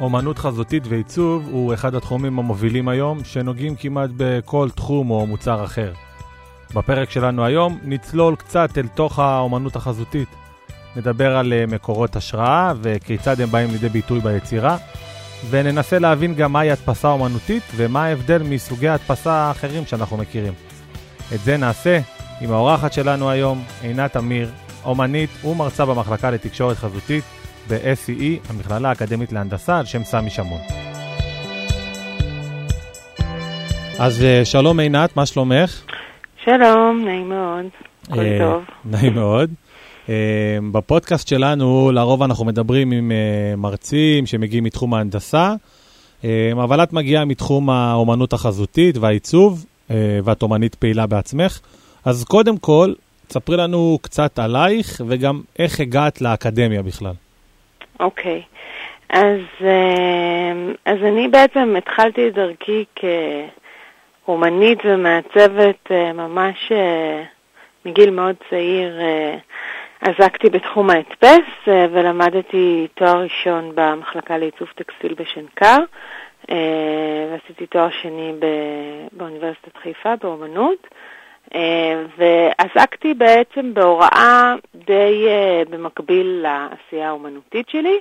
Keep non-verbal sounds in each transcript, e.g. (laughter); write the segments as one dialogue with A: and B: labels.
A: אומנות חזותית ועיצוב הוא אחד התחומים המובילים היום, שנוגעים כמעט בכל תחום או מוצר אחר. בפרק שלנו היום נצלול קצת אל תוך האומנות החזותית. נדבר על אה, מקורות השראה וכיצד הם באים לידי ביטוי ביצירה, וננסה להבין גם מהי הדפסה אומנותית ומה ההבדל מסוגי ההדפסה האחרים שאנחנו מכירים. את זה נעשה עם האורחת שלנו היום, עינת אמיר, אומנית ומרצה במחלקה לתקשורת חזותית ב-SEE, המכללה האקדמית להנדסה, על שם סמי שמון. אז אה, שלום עינת, מה שלומך?
B: שלום, נעים מאוד, הכל
A: אה,
B: טוב. (laughs)
A: נעים מאוד. אה, בפודקאסט שלנו לרוב אנחנו מדברים עם מרצים שמגיעים מתחום ההנדסה, אבל את מגיעה מתחום האומנות החזותית והעיצוב, ואת אומנית פעילה בעצמך. אז קודם כל, תספרי לנו קצת עלייך וגם איך הגעת לאקדמיה בכלל.
B: אוקיי, אז, אה, אז אני בעצם התחלתי את דרכי כאומנית ומעצבת אה, ממש אה, מגיל מאוד צעיר. אה, עסקתי בתחום ההדפס ולמדתי תואר ראשון במחלקה לעיצוב טקסטיל בשנקר, ועשיתי תואר שני באוניברסיטת חיפה באומנות. אה, ועסקתי בעצם בהוראה די אה, במקביל לעשייה האומנותית שלי.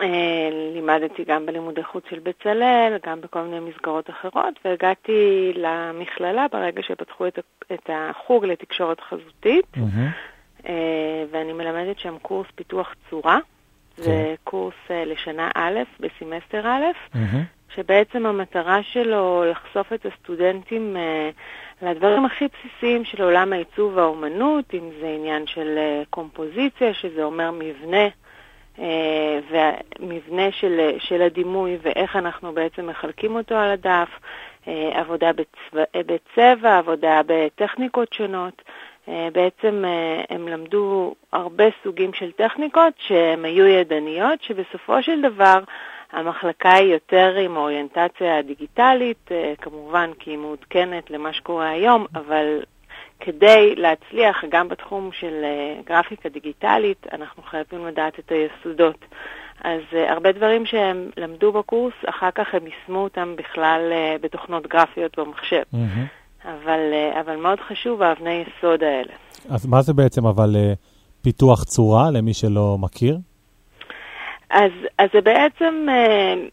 B: אה, לימדתי גם בלימודי חוץ של בצלאל, גם בכל מיני מסגרות אחרות, והגעתי למכללה ברגע שפתחו את את החוג לתקשורת חזותית, ואני מלמדת שם קורס פיתוח צורה. זה קורס לשנה א', בסמסטר א', שבעצם המטרה שלו לחשוף את הסטודנטים אה, לדברים הכי בסיסיים של עולם העיצוב והאומנות, אם זה עניין של אה, קומפוזיציה, שזה אומר מבנה, אה, והמבנה של, של הדימוי ואיך אנחנו בעצם מחלקים אותו על הדף, אה, עבודה בצבע, אה, בצבע, עבודה בטכניקות שונות. אה, בעצם אה, הם למדו הרבה סוגים של טכניקות שהן היו ידניות, שבסופו של דבר המחלקה היא יותר עם אוריינטציה דיגיטלית, אה, כמובן כי היא מעודכנת למה שקורה היום, אבל כדי להצליח גם בתחום של אה, גרפיקה דיגיטלית, אנחנו חייבים לדעת את היסודות. אז uh, הרבה דברים שהם למדו בקורס, אחר כך הם יישמו אותם בכלל uh, בתוכנות גרפיות במחשב. אבל, uh, אבל מאוד חשוב האבני יסוד האלה.
A: אז מה זה בעצם אבל אה, פיתוח צורה, למי שלא מכיר?
B: אז, אז זה בעצם uh,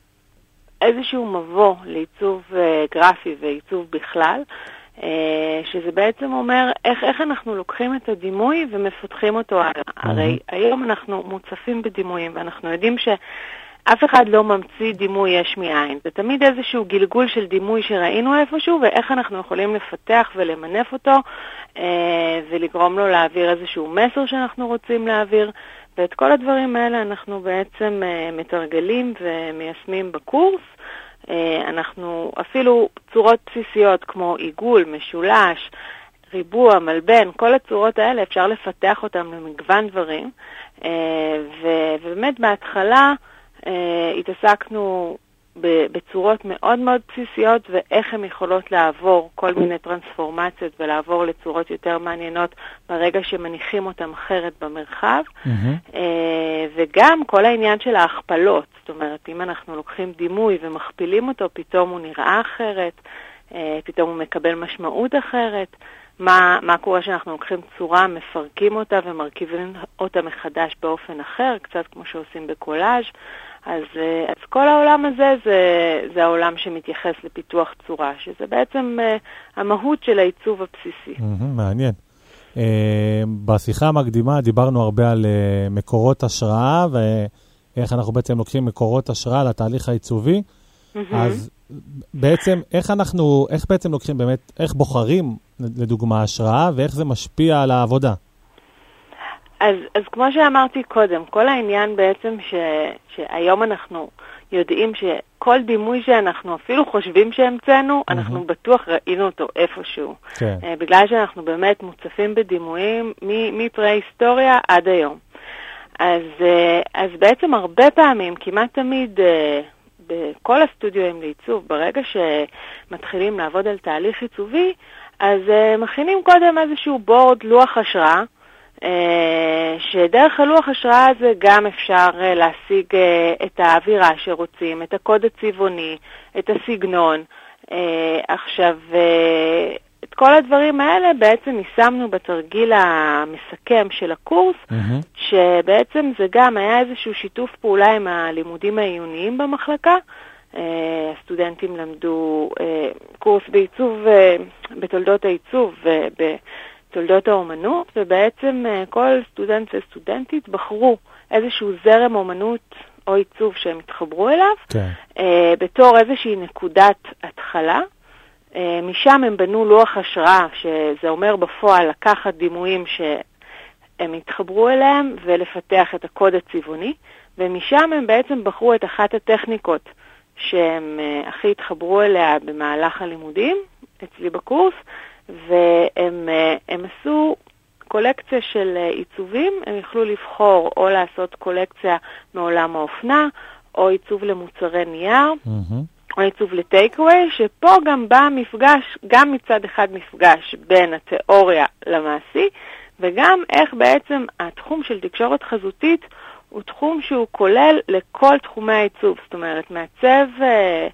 B: איזשהו מבוא לעיצוב uh, גרפי ועיצוב בכלל, uh, שזה בעצם אומר איך, איך אנחנו לוקחים את הדימוי ומפתחים אותו הלאה. הרי היום אנחנו מוצפים בדימויים ואנחנו יודעים ש... אף אחד לא ממציא דימוי יש מאין. זה תמיד איזשהו גלגול של דימוי שראינו איפשהו, ואיך אנחנו יכולים לפתח ולמנף אותו, אה, ולגרום לו להעביר איזשהו מסר שאנחנו רוצים להעביר. ואת כל הדברים האלה אנחנו בעצם אה, מתרגלים ומיישמים בקורס. אה, אנחנו אפילו צורות בסיסיות כמו עיגול, משולש, ריבוע, מלבן, כל הצורות האלה אפשר לפתח אותן למגוון דברים. ו- ובאמת בהתחלה אה, התעסקנו בצורות מאוד מאוד בסיסיות ואיך הן יכולות לעבור כל מיני טרנספורמציות ולעבור לצורות יותר מעניינות ברגע שמניחים אותן אחרת במרחב. אה, וגם כל העניין של ההכפלות, זאת אומרת, אם אנחנו לוקחים דימוי ומכפילים אותו, פתאום הוא נראה אחרת, אה, פתאום הוא מקבל משמעות אחרת. מה, מה קורה כשאנחנו לוקחים צורה, מפרקים אותה ומרכיבים אותה מחדש באופן אחר, קצת כמו שעושים בקולאז'. אז, אה, אז כל העולם הזה זה, זה העולם שמתייחס לפיתוח צורה, שזה בעצם uh, המהות של העיצוב הבסיסי.
A: מעניין. אה, בשיחה המקדימה דיברנו הרבה על אה, מקורות השראה ואיך אנחנו בעצם לוקחים מקורות השראה לתהליך העיצובי. אז בעצם איך אנחנו, איך בעצם לוקחים באמת, איך בוחרים לדוגמה השראה ואיך זה משפיע על העבודה?
B: אז, אז כמו שאמרתי קודם, כל העניין בעצם ש, שהיום אנחנו יודעים שכל דימוי שאנחנו אפילו חושבים שהמצאנו, אנחנו בטוח ראינו אותו איפשהו.
A: כן.
B: אה, בגלל שאנחנו באמת מוצפים בדימויים מפרה-היסטוריה עד היום. אז, אה, אז בעצם הרבה פעמים, כמעט תמיד, אה, בכל הסטודיואים לעיצוב, ברגע שמתחילים לעבוד על תהליך עיצובי, אז מכינים קודם איזשהו בורד, לוח השראה, שדרך הלוח השראה הזה גם אפשר להשיג את האווירה שרוצים, את הקוד הצבעוני, את הסגנון. עכשיו, את כל הדברים האלה בעצם יישמנו בתרגיל המסכם של הקורס, mm-hmm. שבעצם זה גם היה איזשהו שיתוף פעולה עם הלימודים העיוניים במחלקה. הסטודנטים למדו קורס בעיצוב, בתולדות העיצוב ובתולדות האומנות, ובעצם uh, כל סטודנט וסטודנטית בחרו איזשהו זרם אומנות או עיצוב שהם התחברו אליו, כן. uh, בתור איזושהי נקודת התחלה. אה, משם הם בנו לוח השראה, שזה אומר בפועל לקחת דימויים שהם התחברו אליהם ולפתח את הקוד הצבעוני, ומשם הם בעצם בחרו את אחת הטכניקות שהם אה, הכי התחברו אליה במהלך הלימודים אצלי בקורס, והם אה, עשו קולקציה של עיצובים, הם יכלו לבחור או לעשות קולקציה מעולם האופנה, או עיצוב למוצרי נייר. Mm-hmm. או עיצוב לטייקווי, שפה גם בא מפגש, גם מצד אחד מפגש בין התיאוריה למעשי, וגם איך בעצם התחום של תקשורת חזותית הוא תחום שהוא כולל לכל תחומי העיצוב. זאת אומרת, מעצב, אה,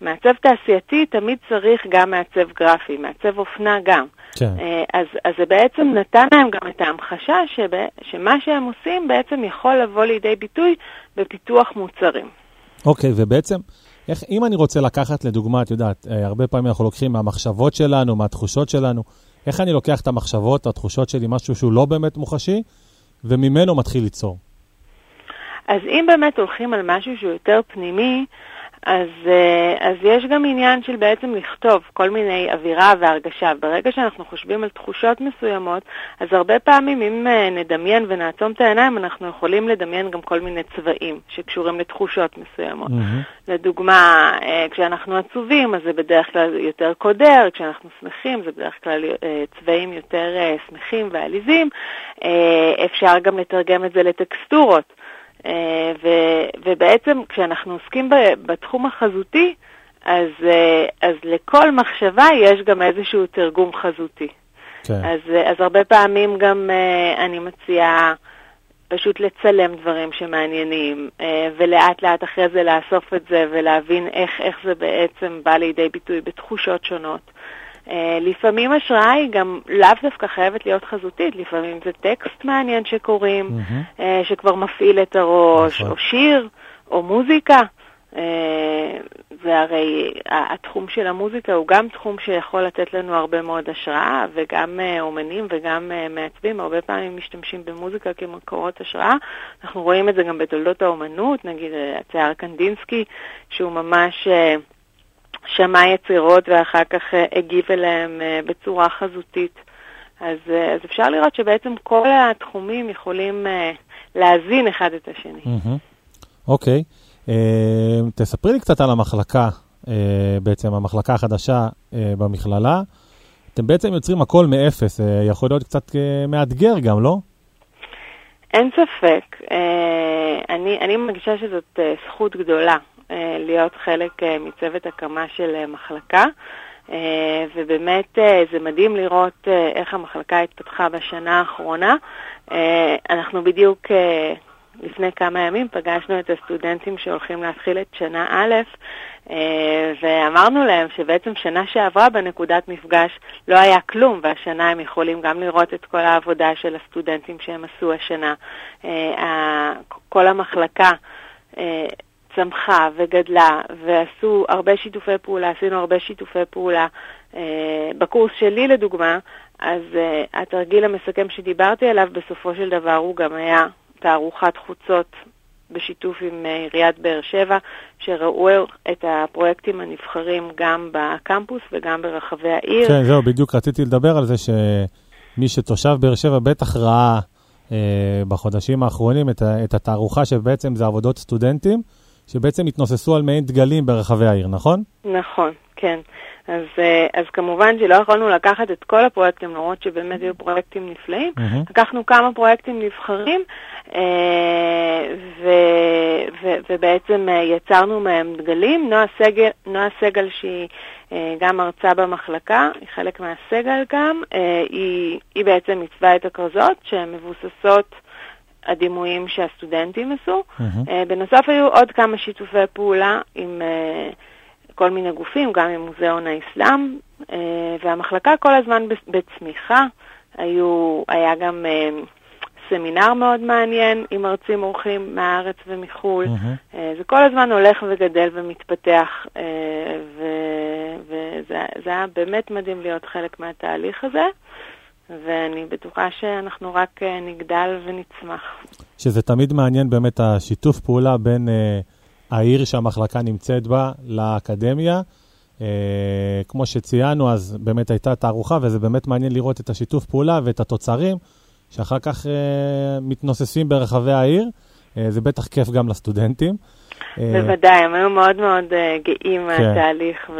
B: מעצב תעשייתי תמיד צריך גם מעצב גרפי, מעצב אופנה גם. כן. אה, אז, אז זה בעצם נתן להם גם את ההמחשה שבא, שמה שהם עושים בעצם יכול לבוא לידי ביטוי בפיתוח מוצרים.
A: אוקיי, ובעצם איך, אם אני רוצה לקחת לדוגמה, את יודעת, אה, הרבה פעמים אנחנו לוקחים מהמחשבות שלנו, מהתחושות שלנו, איך אני לוקח את המחשבות, התחושות שלי, משהו שהוא לא באמת מוחשי, וממנו מתחיל ליצור?
B: אז אם באמת הולכים על משהו שהוא יותר פנימי, אז, אה, אז יש גם עניין של בעצם לכתוב כל מיני אווירה והרגשה. ברגע שאנחנו חושבים על תחושות מסוימות, אז הרבה פעמים אם אה, נדמיין ונעצום את העיניים, אנחנו יכולים לדמיין גם כל מיני צבעים שקשורים לתחושות מסוימות. Mm-hmm. לדוגמה, אה, כשאנחנו עצובים, אז זה בדרך כלל יותר קודר, כשאנחנו שמחים, זה בדרך כלל צבעים יותר שמחים ועליזים. אפשר גם לתרגם את זה לטקסטורות. אה, ובעצם כשאנחנו עוסקים בתחום החזותי, אז, אה, אז לכל מחשבה יש גם איזשהו תרגום חזותי. כן. אז, אז הרבה פעמים גם אה, אני מציעה פשוט לצלם דברים שמעניינים, ולאט לאט אחרי זה לאסוף את זה ולהבין איך, איך זה בעצם בא לידי ביטוי בתחושות שונות. אה, לפעמים השראה היא גם לאו דווקא חייבת להיות חזותית, לפעמים זה טקסט מעניין שקוראים, mm-hmm. שכבר מפעיל את הראש, נכון. או שיר, או מוזיקה. אה, והרי התחום של המוזיקה הוא גם תחום שיכול לתת לנו הרבה מאוד השראה, וגם אומנים וגם מעצבים הרבה פעמים משתמשים במוזיקה כמקורות השראה. אנחנו רואים את זה גם בתולדות האומנות, נגיד הצייר קנדינסקי, שהוא ממש... שמע יצירות ואחר כך אה, הגיב אליהם אה, בצורה חזותית. אז, אה, אז אפשר לראות שבעצם כל התחומים יכולים להזין אחד את השני.
A: אוקיי. Mm-hmm. Okay. Uh, תספרי לי קצת על המחלקה, uh, בעצם המחלקה החדשה uh, במכללה. אתם בעצם יוצרים הכל מאפס, uh, יכול להיות קצת uh, מאתגר גם, לא?
B: אין ספק. אני, אני מרגישה שזאת זכות גדולה להיות חלק אה, מצוות הקמה של אה, מחלקה. ובאמת זה מדהים לראות איך המחלקה התפתחה בשנה האחרונה. אנחנו בדיוק לפני כמה ימים פגשנו את הסטודנטים שהולכים להתחיל את שנה א', ואמרנו להם שבעצם שנה שעברה בנקודת מפגש לא היה כלום, והשנה הם יכולים גם לראות את כל העבודה של הסטודנטים שהם עשו השנה. כל המחלקה צמחה וגדלה ועשו הרבה שיתופי פעולה, עשינו הרבה שיתופי פעולה. אה, בקורס שלי לדוגמה, אז אה, התרגיל המסכם שדיברתי עליו בסופו של דבר הוא גם היה תערוכת חוצות בשיתוף עם אה, עיריית באר שבע, שראו את הפרויקטים הנבחרים גם בקמפוס וגם ברחבי העיר.
A: כן, זהו, בדיוק רציתי לדבר על זה שמי שתושב באר שבע בטח ראה אה, בחודשים האחרונים את, את התערוכה שבעצם זה עבודות סטודנטים. שבעצם התנוססו על מעין דגלים ברחבי העיר, נכון?
B: נכון, כן. אז, אה, אז כמובן שלא יכולנו לקחת את כל הפרויקטים, למרות שבאמת היו פרויקטים נפלאים. Mm-hmm. לקחנו כמה פרויקטים נבחרים, אה, ו, ו, ובעצם אה, יצרנו מהם דגלים. נועה סגל, נועה סגל שהיא גם מרצה במחלקה, היא חלק מהסגל גם, היא, היא בעצם עיצבה את הכרזות שהן מבוססות הדימויים שהסטודנטים עשו. Mm-hmm. בנוסף היו עוד כמה שיתופי פעולה עם... כל מיני גופים, גם עם מוזיאון האסלאם, אה, והמחלקה כל הזמן בצמיחה. היו, היה גם אה, סמינר מאוד מעניין עם מרצים אורחים מהארץ ומחו"ל. Mm-hmm. זה כל הזמן הולך וגדל ומתפתח, וזה היה באמת מדהים להיות חלק מהתהליך הזה. ואני בטוחה שאנחנו רק נגדל ונצמח.
A: שזה תמיד מעניין באמת השיתוף פעולה בין uh, העיר שהמחלקה נמצאת בה לאקדמיה. Uh, כמו שציינו, אז באמת הייתה תערוכה, וזה באמת מעניין לראות את השיתוף פעולה ואת התוצרים, שאחר כך uh, מתנוססים ברחבי העיר. Uh, זה בטח כיף גם לסטודנטים.
B: בוודאי, הם היו מאוד מאוד גאים כן. מהתהליך,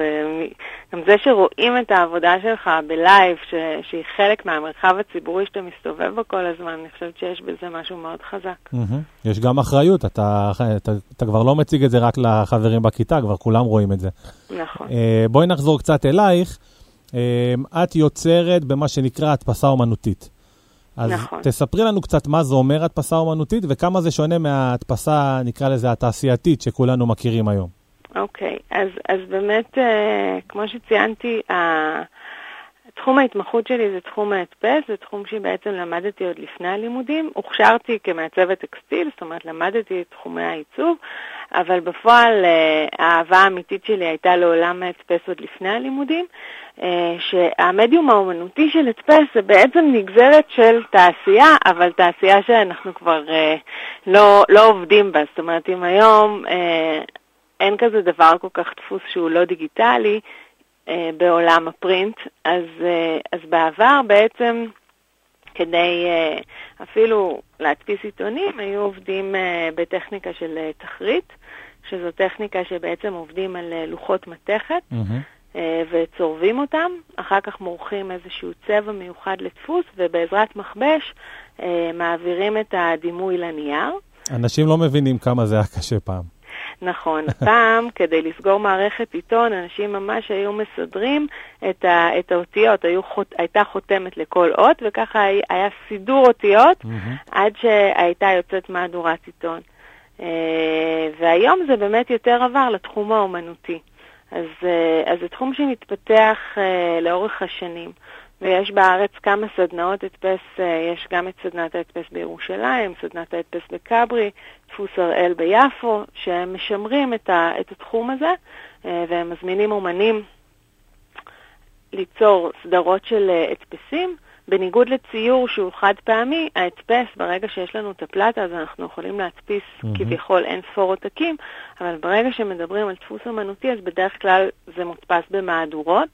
B: גם זה שרואים את העבודה שלך בלייב, ש... שהיא חלק מהמרחב הציבורי שאתה מסתובב בו כל הזמן, אני חושבת שיש בזה משהו מאוד חזק.
A: Mm-hmm. יש גם אחריות, אתה, אתה, אתה כבר לא מציג את זה רק לחברים בכיתה, כבר כולם רואים את זה.
B: נכון. Uh,
A: בואי נחזור קצת אלייך. Uh, את יוצרת במה שנקרא הדפסה אומנותית. אז נכון. תספרי לנו קצת מה זה אומר הדפסה אומנותית וכמה זה שונה מההדפסה, נקרא לזה, התעשייתית שכולנו מכירים היום.
B: אוקיי, okay, אז, אז באמת, אה, כמו שציינתי, תחום ההתמחות שלי זה תחום ההדפס, זה תחום שבעצם למדתי עוד לפני הלימודים. הוכשרתי כמעצבת טקסטיל, זאת אומרת למדתי את תחומי העיצוב, אבל בפועל אה, האהבה האמיתית שלי הייתה לעולם ההדפס עוד לפני הלימודים, אה, שהמדיום האומנותי של הדפס זה בעצם נגזרת של תעשייה, אבל תעשייה שאנחנו כבר לא, לא עובדים בה. זאת אומרת, אם היום אין כזה דבר כל כך דפוס שהוא לא דיגיטלי אה, בעולם הפרינט, אז, אה, אז בעבר בעצם כדי אה, אפילו להדפיס עיתונים היו עובדים אה, בטכניקה של אה, תחריט, שזו טכניקה שבעצם עובדים על אה, לוחות מתכת. Mm-hmm. וצורבים אותם, אחר כך מורחים איזשהו צבע מיוחד לדפוס, ובעזרת מכבש אה, מעבירים את הדימוי לנייר.
A: אנשים לא מבינים כמה זה היה קשה פעם.
B: נכון. פעם, כדי לסגור מערכת עיתון, אנשים ממש היו מסדרים את, ה, את האותיות, היו, הייתה חותמת לכל אות, וככה היה סידור אותיות mm-hmm. עד שהייתה יוצאת מהדורת עיתון. Uh, והיום זה באמת יותר עבר לתחום האומנותי. אז, uh, אז זה תחום שמתפתח uh, לאורך השנים. ויש בארץ כמה סדנאות הדפס, אה, יש גם את סדנת ההדפס בירושלים, סדנת ההדפס בכברי, דפוס הראל ביפו, שהם משמרים את, ה, את התחום הזה, אה, והם מזמינים אומנים ליצור סדרות של אה, הדפסים. בניגוד לציור שהוא חד פעמי, ההדפס, ברגע שיש לנו את הפלטה, אז אנחנו יכולים להדפיס mm-hmm. כביכול אין ספור עותקים, אבל ברגע שמדברים על דפוס אמנותי, אז בדרך כלל זה מודפס במהדורות.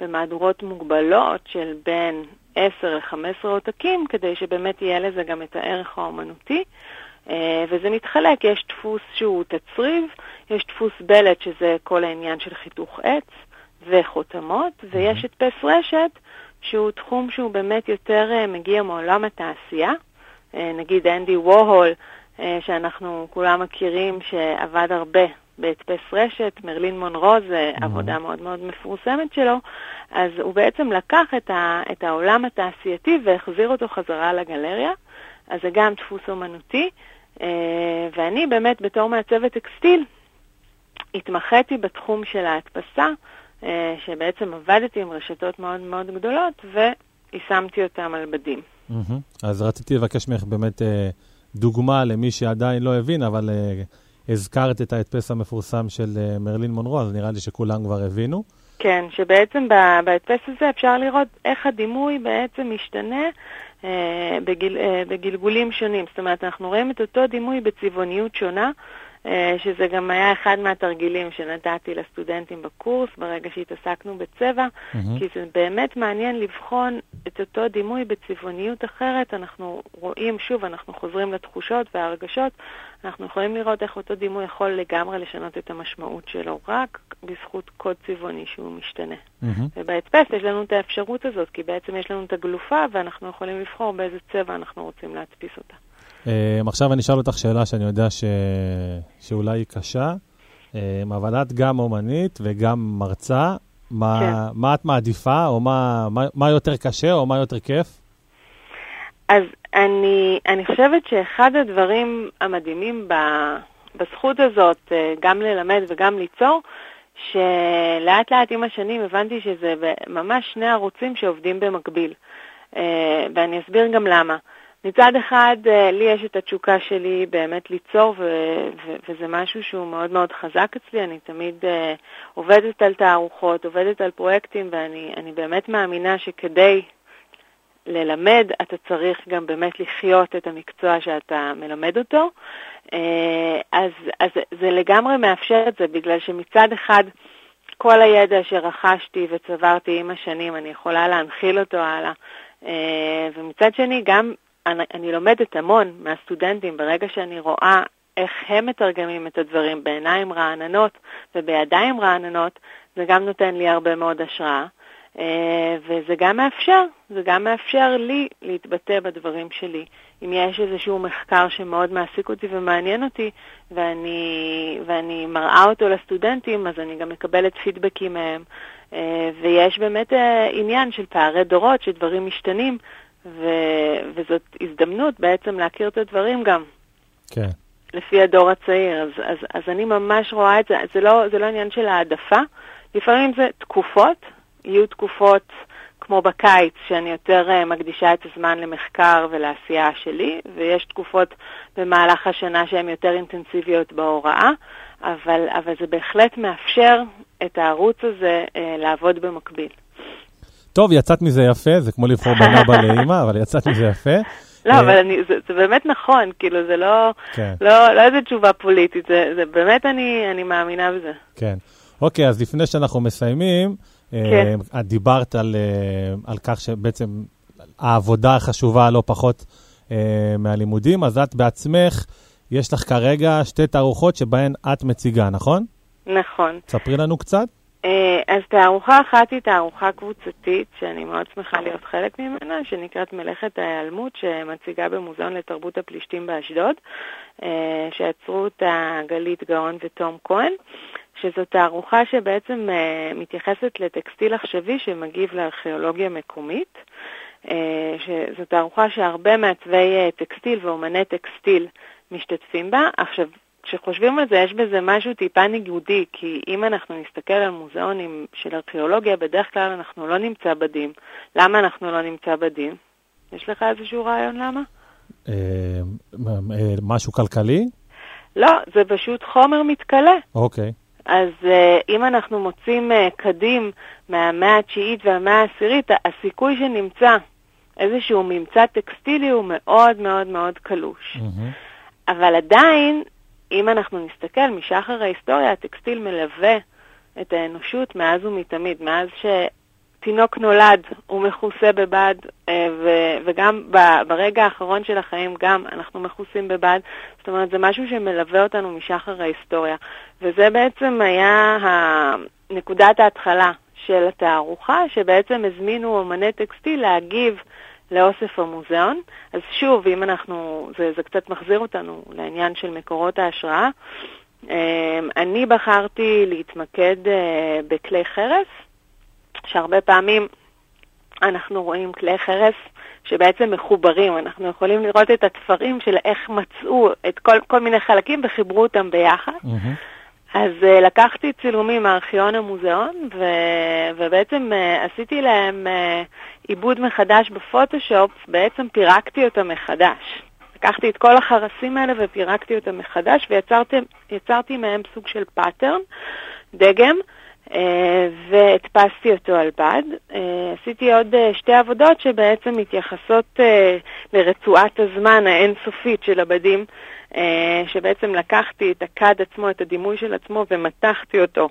B: במהדורות מוגבלות של בין 10 ל-15 עותקים, כדי שבאמת יהיה לזה גם את הערך האומנותי. אה, וזה מתחלק, יש דפוס שהוא תצריב, יש דפוס בלט, שזה כל העניין של חיתוך עץ וחותמות, ויש את פס רשת, שהוא תחום שהוא באמת יותר אה, מגיע מעולם התעשייה. אה, נגיד אנדי ווהול, שאנחנו כולם מכירים, שעבד הרבה בהדפס רשת, מרלין מונרו זה mm-hmm. עבודה מאוד מאוד מפורסמת שלו, אז הוא בעצם לקח את, ה, את העולם התעשייתי והחזיר אותו חזרה לגלריה, אז זה גם דפוס אומנותי, ואני באמת בתור מעצבת טקסטיל התמחיתי בתחום של ההדפסה, אה, שבעצם עבדתי עם רשתות מאוד מאוד גדולות ויישמתי אותם על בדים.
A: אז רציתי לבקש ממך באמת אה, דוגמה למי שעדיין לא הבין, אבל... הזכרת את ההדפס המפורסם של אה, מרלין מונרו, אז נראה לי שכולם כבר הבינו.
B: כן, שבעצם בהדפס הזה אפשר לראות איך הדימוי בעצם משתנה אה, בגיל, אה, בגלגולים שונים. זאת אומרת, אנחנו רואים את אותו דימוי בצבעוניות שונה, שזה גם היה אחד מהתרגילים שנתתי לסטודנטים בקורס ברגע שהתעסקנו בצבע, mm-hmm. כי זה באמת מעניין לבחון את אותו דימוי בצבעוניות אחרת. אנחנו רואים, שוב, אנחנו חוזרים לתחושות והרגשות, אנחנו יכולים לראות איך אותו דימוי יכול לגמרי לשנות את המשמעות שלו, רק בזכות קוד צבעוני שהוא משתנה. Mm-hmm. ובהדפס יש לנו את האפשרות הזאת, כי בעצם יש לנו את הגלופה ואנחנו יכולים לבחור באיזה צבע אנחנו רוצים להדפיס אותה.
A: Um, עכשיו אני אשאל אותך שאלה שאני יודע ש... שאולי היא קשה, um, אבל את גם אומנית וגם מרצה. מה, כן. מה את מעדיפה, או מה, מה, מה יותר קשה, או מה יותר כיף?
B: אז אני, אני חושבת שאחד הדברים המדהימים ב, בזכות הזאת, אה, גם ללמד וגם ליצור, שלאט לאט עם השנים הבנתי שזה ממש שני ערוצים שעובדים במקביל. אה, ואני אסביר גם למה. מצד אחד, אה, לי יש את התשוקה שלי באמת ליצור, ו- ו- וזה משהו שהוא מאוד מאוד חזק אצלי. אני תמיד uh, עובדת על תערוכות, עובדת על פרויקטים, ואני באמת מאמינה שכדי ללמד, אתה צריך גם באמת לחיות את המקצוע שאתה מלמד אותו. Uh, אז, אז זה לגמרי מאפשר את זה, בגלל שמצד אחד, כל הידע שרכשתי וצברתי עם השנים, אני יכולה להנחיל אותו הלאה. Uh, ומצד שני, גם אני, אני לומדת המון מהסטודנטים ברגע שאני רואה איך הם מתרגמים את הדברים בעיניים רעננות ובידיים רעננות, זה גם נותן לי הרבה מאוד השראה. אה, וזה גם מאפשר, זה גם מאפשר לי להתבטא בדברים שלי. אם יש איזשהו מחקר שמאוד מעסיק אותי ומעניין אותי, ואני, ואני מראה אותו לסטודנטים, אז אני גם מקבלת פידבקים מהם. אה, ויש באמת אה, עניין של פערי דורות, שדברים משתנים, ו- וזאת הזדמנות בעצם להכיר את הדברים גם.
A: כן.
B: לפי הדור הצעיר. אז, אז, אז אני ממש רואה את זה, זה לא, זה לא עניין של העדפה, לפעמים זה תקופות, יהיו תקופות כמו בקיץ, שאני יותר uh, מקדישה את הזמן למחקר ולעשייה שלי, ויש תקופות במהלך השנה שהן יותר אינטנסיביות בהוראה, אבל, אבל זה בהחלט מאפשר את הערוץ הזה uh, לעבוד במקביל.
A: טוב, יצאת מזה יפה, זה כמו לבחור בין אבא לאמא, אבל יצאת מזה יפה.
B: לא, אה, אבל אני, זה, זה באמת נכון, כאילו, זה לא, כן. לא, לא איזה תשובה פוליטית, זה, זה באמת, אני, אני מאמינה בזה.
A: כן. אוקיי, אז לפני שאנחנו מסיימים, אה, כן. את דיברת על, אה, על כך שבעצם העבודה חשובה לא פחות מהלימודים, אז את בעצמך, יש לך כרגע שתי תערוכות שבהן את מציגה, נכון?
B: נכון.
A: ספרי לנו קצת.
B: אה, אז תערוכה אחת היא תערוכה קבוצתית, שאני מאוד שמחה להיות חלק ממנה, שנקראת מלאכת ההיעלמות, שמציגה במוזיאון לתרבות הפלישתים באשדוד, אה, שיצרו אותה גלית גאון ותום כהן, שזו תערוכה שבעצם אה, מתייחסת לטקסטיל עכשווי שמגיב לארכיאולוגיה מקומית. שזו תערוכה שהרבה מעצבי טקסטיל ואומני טקסטיל משתתפים בה. עכשיו, כשחושבים על זה, יש בזה משהו טיפה ניגודי, כי אם אנחנו נסתכל על מוזיאונים של ארכיאולוגיה, בדרך כלל אנחנו לא נמצא בדים. למה אנחנו לא נמצא בדים? יש לך איזשהו רעיון למה?
A: אה, אה, משהו כלכלי?
B: לא, זה פשוט חומר מתכלה.
A: אוקיי.
B: אז uh, אם אנחנו מוצאים uh, קדים מהמאה התשיעית והמאה העשירית, הסיכוי שנמצא איזשהו ממצא טקסטילי הוא מאוד מאוד מאוד קלוש. Mm-hmm. אבל עדיין אם אנחנו נסתכל, משחר ההיסטוריה הטקסטיל מלווה את האנושות מאז ומתמיד, מאז שתינוק נולד הוא מכוסה בבד, אה, וגם ברגע האחרון של החיים גם אנחנו מכוסים בבד. זאת אומרת, זה משהו שמלווה אותנו משחר ההיסטוריה. וזה בעצם היה נקודת ההתחלה של התערוכה, שבעצם הזמינו אמני טקסטיל להגיב לאוסף המוזיאון. אז שוב, אם אנחנו, זה, זה קצת מחזיר אותנו לעניין של מקורות ההשראה. אמ, אני בחרתי להתמקד אה, בכלי חרס, שהרבה פעמים אנחנו רואים כלי חרס שבעצם מחוברים, אנחנו יכולים לראות את התפרים של איך מצאו את כל, כל מיני חלקים וחיברו אותם ביחד. Mm-hmm. אז uh, לקחתי צילומים מארכיון המוזיאון, ו... ובעצם uh, עשיתי להם uh, עיבוד מחדש בפוטושופ, בעצם פירקתי אותם מחדש. לקחתי את כל החרסים האלה ופירקתי אותם מחדש, ויצרתי מהם סוג של pattern, דגם, uh, והדפסתי אותו על בד. עשיתי עוד שתי עבודות שבעצם מתייחסות לרצועת הזמן האינסופית של הבדים, שבעצם לקחתי את הכד עצמו, את הדימוי של עצמו, ומתחתי אותו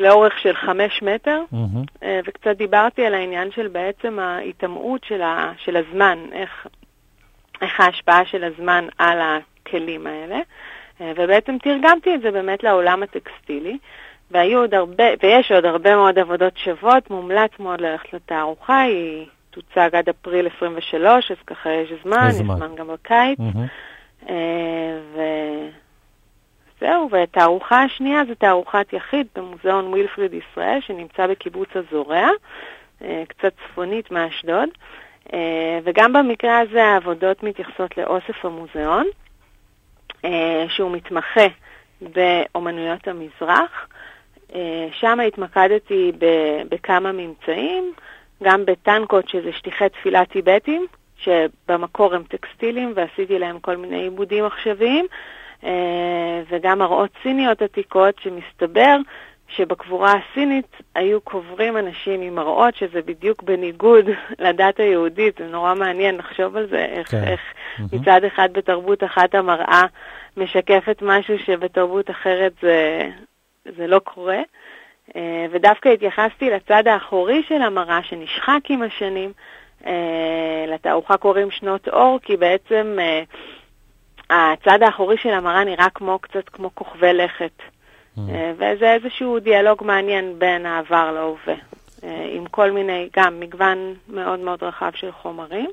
B: לאורך של חמש מטר, mm-hmm. וקצת דיברתי על העניין של בעצם ההיטמעות של, ה, של הזמן, איך, איך ההשפעה של הזמן על הכלים האלה, אה, ובעצם תרגמתי את זה באמת לעולם הטקסטילי, והיו עוד הרבה, ויש עוד הרבה מאוד עבודות שוות, מומלץ מאוד ללכת לתערוכה, היא תוצג עד אפריל 23, אז ככה יש זמן, יש זמן גם בקיץ. Mm-hmm. ו... זהו, והתערוכה השנייה זו תערוכת יחיד במוזיאון ווילפריד ישראל, שנמצא בקיבוץ הזורע, אה, קצת צפונית מאשדוד. אה, וגם במקרה הזה העבודות מתייחסות לאוסף המוזיאון, אה, שהוא מתמחה באומנויות המזרח. שם התמקדתי בכמה ממצאים, גם בטנקות, שזה שטיחי תפילה טיבטיים, שבמקור הם טקסטילים ועשיתי להם כל מיני עיבודים עכשוויים, וגם מראות סיניות עתיקות, שמסתבר שבקבורה הסינית היו קוברים אנשים עם מראות, שזה בדיוק בניגוד (laughs) לדת היהודית, זה נורא מעניין לחשוב על זה, איך, כן. איך mm-hmm. מצד אחד בתרבות אחת המראה משקפת משהו שבתרבות אחרת זה, זה לא קורה. אה, ודווקא התייחסתי לצד האחורי של המראה שנשחק עם השנים. אה, לתערוכה קוראים שנות אור, כי בעצם הצד האחורי של המראה נראה כמו קצת כמו כוכבי לכת. Mm. אה, וזה איזשהו דיאלוג מעניין בין העבר להווה, אה, עם כל מיני, גם מגוון מאוד מאוד רחב של חומרים.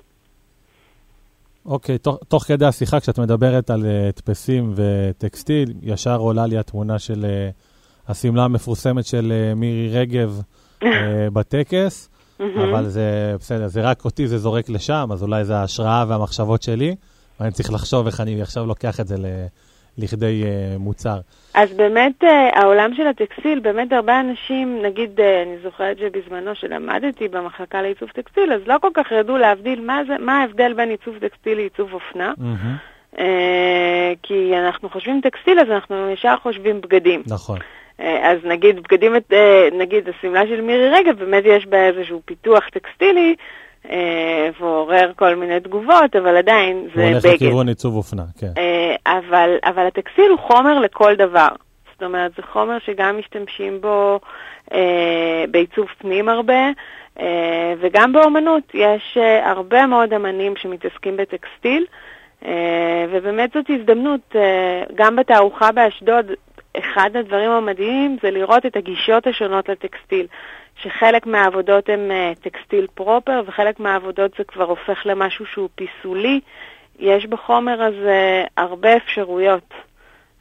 A: אוקיי, okay, תוך, תוך כדי השיחה, כשאת מדברת על uh, הדפסים וטקסטיל, ישר עולה לי התמונה של uh, השמלה המפורסמת של uh, מירי רגב uh, (laughs) בטקס, אבל זה בסדר, זה רק אותי, זה זורק לשם, אז אולי זה ההשראה והמחשבות שלי. ואני צריך לחשוב איך אני עכשיו לוקח את זה ל... לכדי uh, מוצר.
B: אז באמת uh, העולם של הטקסטיל, באמת הרבה אנשים, נגיד, uh, אני זוכרת שבזמנו שלמדתי במחלקה לעיצוב טקסטיל, אז לא כל כך ידעו להבדיל מה, זה, מה ההבדל בין עיצוב טקסטיל לעיצוב אופנה. Mm-hmm. Uh, כי אנחנו חושבים טקסטיל, אז אנחנו ישר חושבים בגדים.
A: נכון.
B: Uh, אז נגיד בגדים, uh, נגיד השמלה של מירי רגב, באמת יש בה איזשהו פיתוח טקסטילי. אה, ועורר כל מיני תגובות, אבל עדיין זה בגד. הוא
A: הולך לכיוון עיצוב אופנה, כן.
B: אה, אבל, אבל הטקסטיל הוא חומר לכל דבר. זאת אומרת, זה חומר שגם משתמשים בו אה, בעיצוב פנים הרבה, אה, וגם באומנות. יש אה, הרבה מאוד אמנים שמתעסקים בטקסטיל, אה, ובאמת זאת הזדמנות, אה, גם בתערוכה באשדוד, אחד הדברים המדהימים זה לראות את הגישות השונות לטקסטיל. שחלק מהעבודות הן אה, טקסטיל פרופר וחלק מהעבודות זה כבר הופך למשהו שהוא פיסולי. יש בחומר הזה הרבה אפשרויות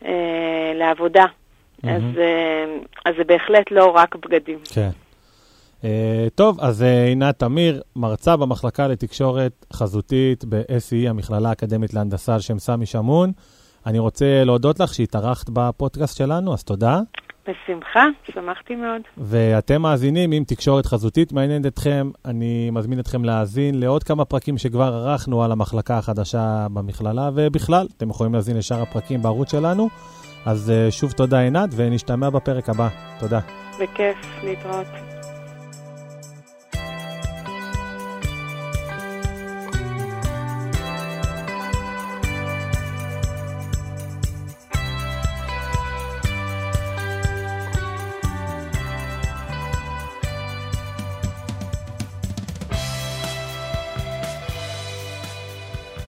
B: אה, לעבודה. Mm-hmm. אז, אה, אז זה בהחלט לא רק בגדים.
A: כן. Uh, טוב, אז uh, עינת תמיר, מרצה במחלקה לתקשורת חזותית ב-SE, המכללה האקדמית להנדסה על שם סמי שמון. אני רוצה להודות לך שהתארחת בפודקאסט שלנו, אז תודה.
B: בשמחה, שמחתי מאוד.
A: ואתם מאזינים, אם תקשורת חזותית מעניינת אתכם, אני מזמין אתכם להאזין לעוד כמה פרקים שכבר ערכנו על המחלקה החדשה במכללה, ובכלל, אתם יכולים להאזין לשאר הפרקים בערוץ שלנו. אז אה, שוב תודה עינת, ונשתמע בפרק הבא. תודה.
B: בכיף, להתראות.